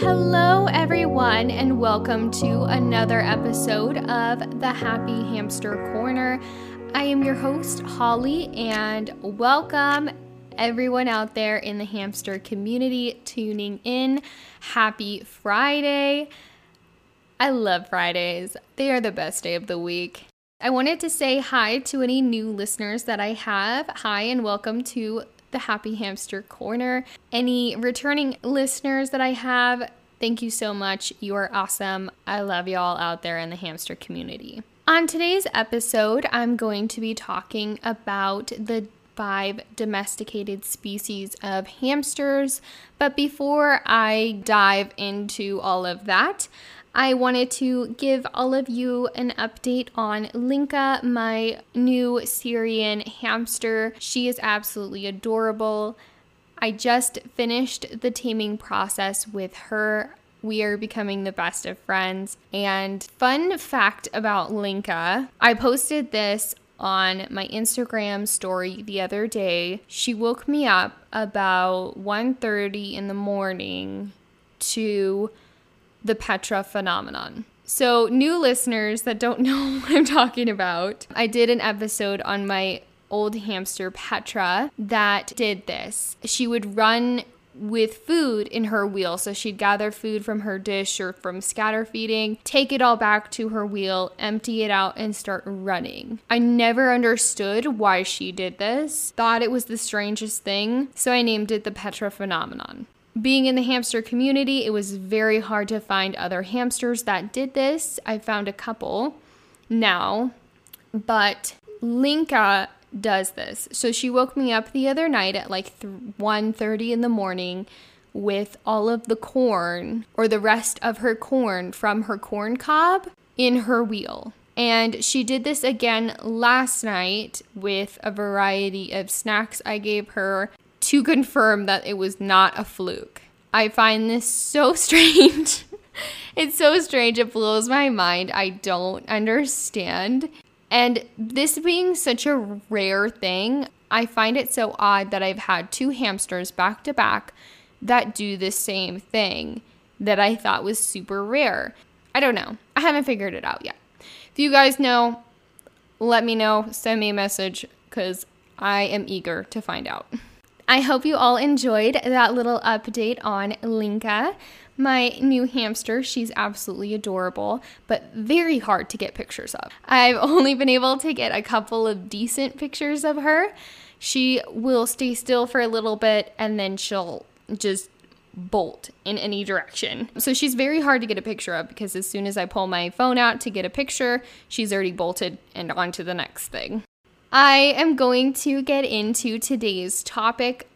Hello, everyone, and welcome to another episode of the Happy Hamster Corner. I am your host, Holly, and welcome everyone out there in the hamster community tuning in. Happy Friday! I love Fridays, they are the best day of the week. I wanted to say hi to any new listeners that I have. Hi, and welcome to the Happy Hamster Corner. Any returning listeners that I have, thank you so much. You are awesome. I love y'all out there in the hamster community. On today's episode, I'm going to be talking about the five domesticated species of hamsters. But before I dive into all of that, I wanted to give all of you an update on Linka, my new Syrian hamster. She is absolutely adorable. I just finished the taming process with her. We are becoming the best of friends. And fun fact about Linka, I posted this on my Instagram story the other day. She woke me up about 1:30 in the morning to the Petra phenomenon. So, new listeners that don't know what I'm talking about, I did an episode on my old hamster Petra that did this. She would run with food in her wheel. So she'd gather food from her dish or from scatter feeding, take it all back to her wheel, empty it out, and start running. I never understood why she did this, thought it was the strangest thing, so I named it the Petra phenomenon. Being in the hamster community, it was very hard to find other hamsters that did this. I found a couple now, but Linka does this. So she woke me up the other night at like 1:30 in the morning with all of the corn or the rest of her corn from her corn cob in her wheel. And she did this again last night with a variety of snacks I gave her to confirm that it was not a fluke. I find this so strange. it's so strange. It blows my mind. I don't understand. And this being such a rare thing, I find it so odd that I've had two hamsters back to back that do the same thing that I thought was super rare. I don't know. I haven't figured it out yet. If you guys know, let me know. Send me a message because I am eager to find out. I hope you all enjoyed that little update on Linka my new hamster. She's absolutely adorable, but very hard to get pictures of. I've only been able to get a couple of decent pictures of her. She will stay still for a little bit and then she'll just bolt in any direction. So she's very hard to get a picture of because as soon as I pull my phone out to get a picture, she's already bolted and on to the next thing. I am going to get into today's topic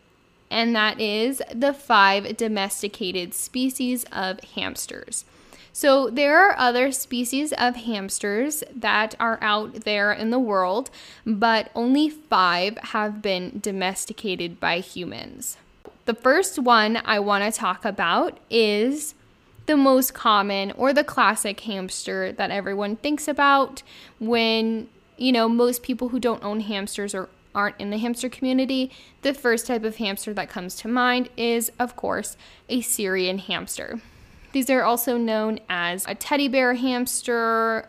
and that is the five domesticated species of hamsters. So, there are other species of hamsters that are out there in the world, but only five have been domesticated by humans. The first one I want to talk about is the most common or the classic hamster that everyone thinks about when, you know, most people who don't own hamsters or aren't in the hamster community, the first type of hamster that comes to mind is, of course, a Syrian hamster. These are also known as a teddy bear hamster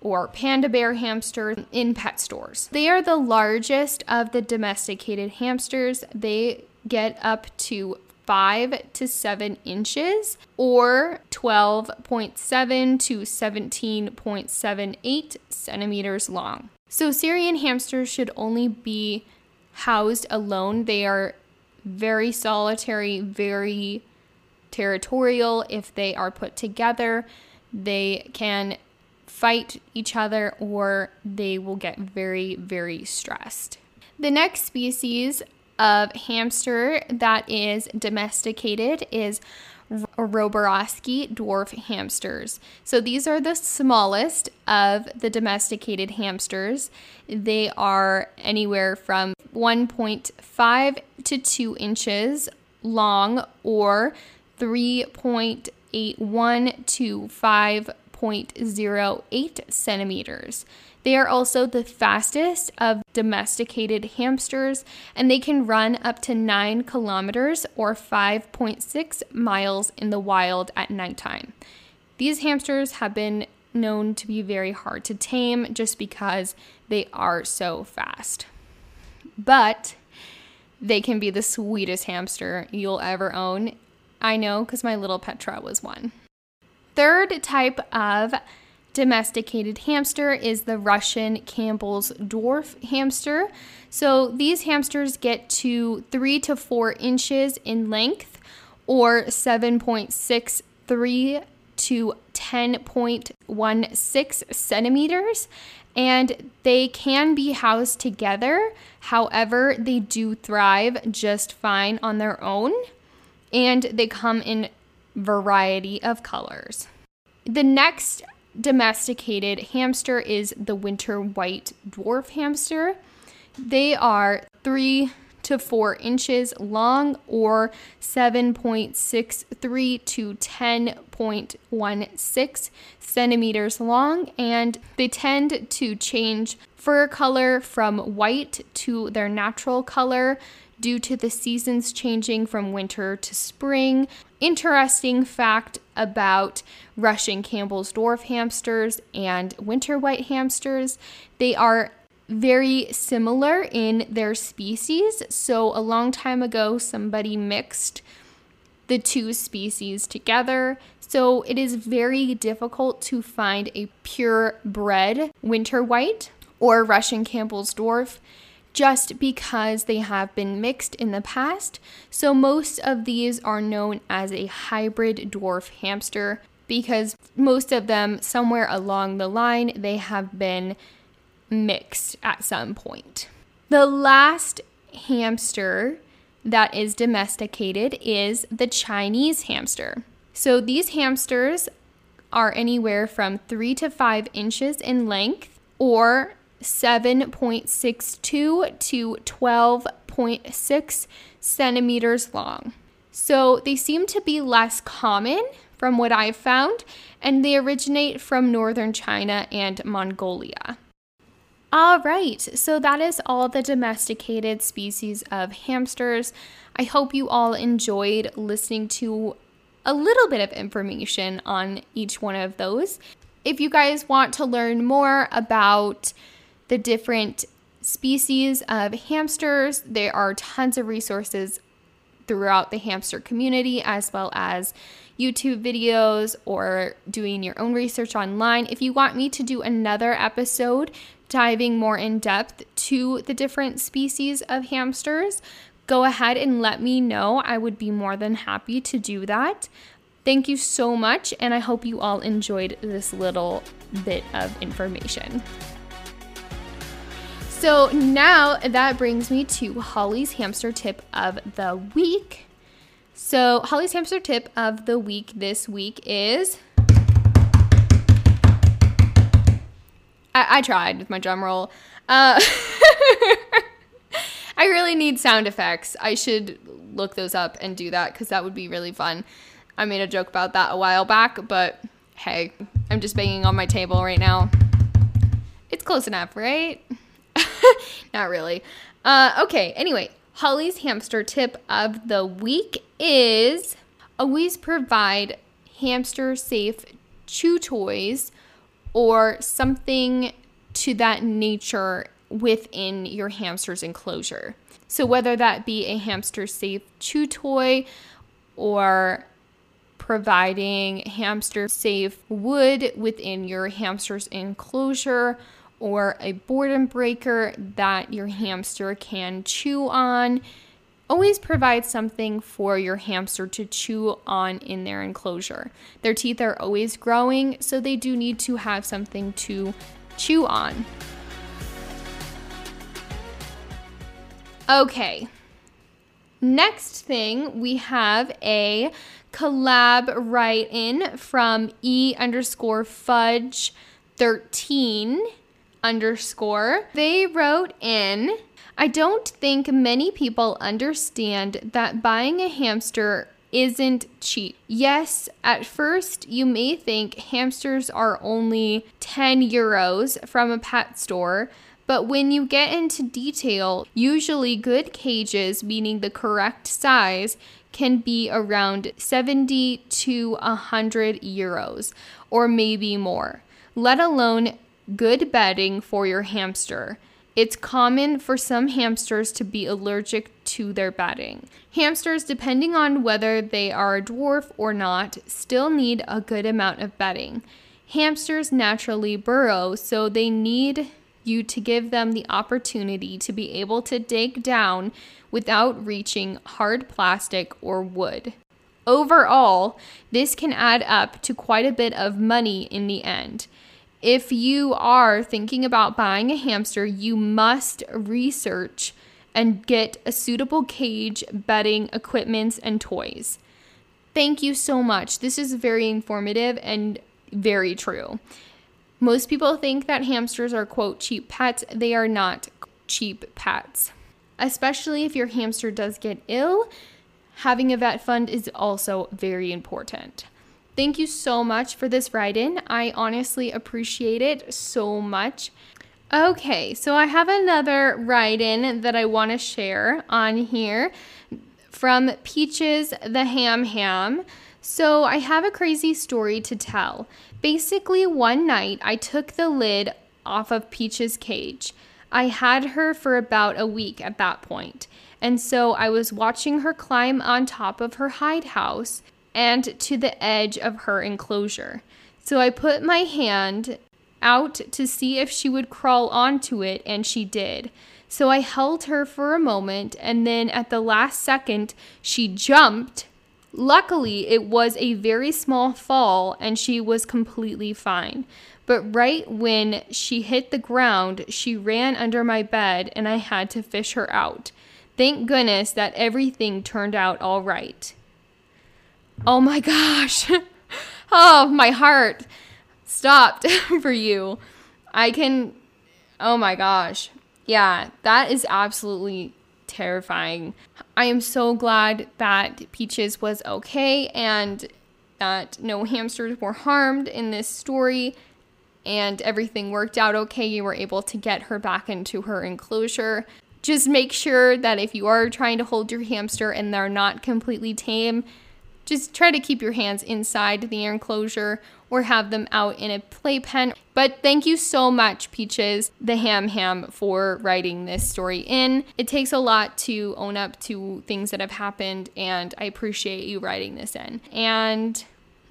or panda bear hamster in pet stores. They are the largest of the domesticated hamsters. They get up to 5 to 7 inches or 12.7 to 17.78 centimeters long. So, Syrian hamsters should only be housed alone. They are very solitary, very territorial. If they are put together, they can fight each other or they will get very, very stressed. The next species of hamster that is domesticated is Roborowski dwarf hamsters. So these are the smallest of the domesticated hamsters. They are anywhere from 1.5 to 2 inches long or 3.81 to 5.08 centimeters. They are also the fastest of domesticated hamsters, and they can run up to 9 kilometers or 5.6 miles in the wild at nighttime. These hamsters have been known to be very hard to tame just because they are so fast. But they can be the sweetest hamster you'll ever own. I know because my little Petra was one. Third type of domesticated hamster is the Russian Campbell's dwarf hamster. So these hamsters get to three to four inches in length or 7.63 to 10.16 centimeters. And they can be housed together. However, they do thrive just fine on their own. And they come in variety of colors. The next domesticated hamster is the winter white dwarf hamster. They are three to four inches long or 7.63 to 10.16 centimeters long, and they tend to change fur color from white to their natural color due to the seasons changing from winter to spring. Interesting fact about Russian Campbell's dwarf hamsters and winter white hamsters they are very similar in their species. So, a long time ago, somebody mixed the two species together. So, it is very difficult to find a purebred winter white or Russian Campbell's dwarf just because they have been mixed in the past. So, most of these are known as a hybrid dwarf hamster because most of them, somewhere along the line, they have been mixed at some point. The last hamster that is domesticated is the Chinese hamster. So, these hamsters are anywhere from three to five inches in length or 7.62 to 12.6 centimeters long. So they seem to be less common from what I've found, and they originate from northern China and Mongolia. All right, so that is all the domesticated species of hamsters. I hope you all enjoyed listening to a little bit of information on each one of those. If you guys want to learn more about the different species of hamsters. There are tons of resources throughout the hamster community, as well as YouTube videos or doing your own research online. If you want me to do another episode diving more in depth to the different species of hamsters, go ahead and let me know. I would be more than happy to do that. Thank you so much, and I hope you all enjoyed this little bit of information. So now that brings me to Holly's hamster tip of the week. So, Holly's hamster tip of the week this week is. I, I tried with my drum roll. Uh, I really need sound effects. I should look those up and do that because that would be really fun. I made a joke about that a while back, but hey, I'm just banging on my table right now. It's close enough, right? Not really. Uh, okay, anyway, Holly's hamster tip of the week is always provide hamster safe chew toys or something to that nature within your hamster's enclosure. So, whether that be a hamster safe chew toy or providing hamster safe wood within your hamster's enclosure or a boredom breaker that your hamster can chew on. Always provide something for your hamster to chew on in their enclosure. Their teeth are always growing, so they do need to have something to chew on. Okay, next thing we have a collab write in from E underscore fudge 13 underscore. They wrote in, I don't think many people understand that buying a hamster isn't cheap. Yes, at first you may think hamsters are only 10 euros from a pet store, but when you get into detail, usually good cages, meaning the correct size, can be around 70 to 100 euros or maybe more, let alone good bedding for your hamster. It's common for some hamsters to be allergic to their bedding. Hamsters, depending on whether they are a dwarf or not, still need a good amount of bedding. Hamsters naturally burrow, so they need you to give them the opportunity to be able to dig down without reaching hard plastic or wood. Overall, this can add up to quite a bit of money in the end. If you are thinking about buying a hamster, you must research and get a suitable cage, bedding, equipments, and toys. Thank you so much. This is very informative and very true. Most people think that hamsters are, quote, cheap pets. They are not cheap pets. Especially if your hamster does get ill, having a vet fund is also very important. Thank you so much for this write in. I honestly appreciate it so much. Okay, so I have another write in that I want to share on here from Peaches the Ham Ham. So I have a crazy story to tell. Basically, one night I took the lid off of Peaches' cage. I had her for about a week at that point, and so I was watching her climb on top of her hide house and to the edge of her enclosure. So I put my hand out to see if she would crawl onto it, and she did. So I held her for a moment, and then at the last second, she jumped. Luckily, it was a very small fall, and she was completely fine. But right when she hit the ground, she ran under my bed, and I had to fish her out. Thank goodness that everything turned out all right. Oh my gosh. oh, my heart stopped for you. I can, oh my gosh. Yeah, that is absolutely terrifying. I am so glad that Peaches was okay and that no hamsters were harmed in this story and everything worked out okay. You were able to get her back into her enclosure. Just make sure that if you are trying to hold your hamster and they're not completely tame, just try to keep your hands inside the enclosure or have them out in a playpen. But thank you so much, Peaches, the Ham Ham, for writing this story in. It takes a lot to own up to things that have happened, and I appreciate you writing this in. And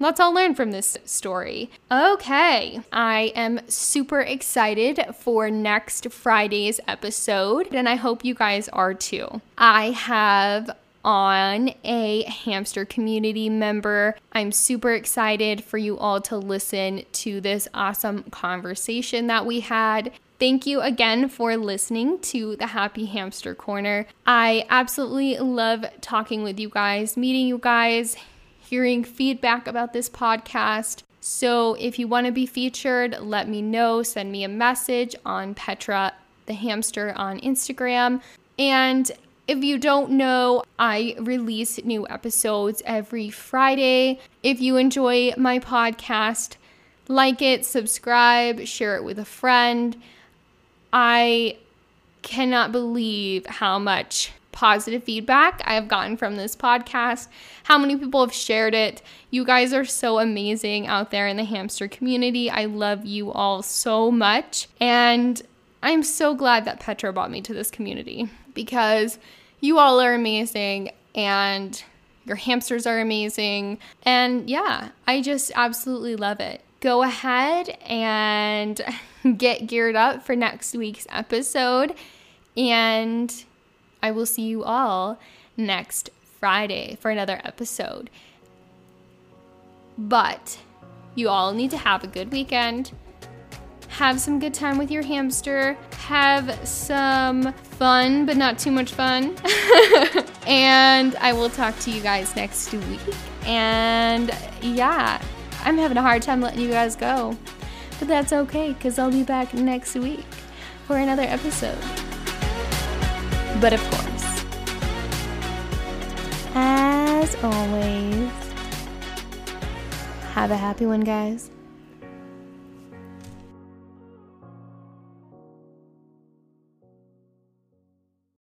Let's all learn from this story. Okay, I am super excited for next Friday's episode, and I hope you guys are too. I have on a hamster community member. I'm super excited for you all to listen to this awesome conversation that we had. Thank you again for listening to the Happy Hamster Corner. I absolutely love talking with you guys, meeting you guys, hearing feedback about this podcast. So if you want to be featured, let me know. Send me a message on Petra the Hamster on Instagram. And if you don't know, I release new episodes every Friday. If you enjoy my podcast, like it, subscribe, share it with a friend. I cannot believe how much positive feedback I have gotten from this podcast, how many people have shared it. You guys are so amazing out there in the hamster community. I love you all so much. And I'm so glad that Petra brought me to this community because you all are amazing and your hamsters are amazing. And yeah, I just absolutely love it. Go ahead and get geared up for next week's episode. And I will see you all next Friday for another episode. But you all need to have a good weekend have some good time with your hamster, have some fun, but not too much fun. and I will talk to you guys next week. And yeah, I'm having a hard time letting you guys go. But that's okay, because I'll be back next week for another episode. But of course, as always, have a happy one, guys.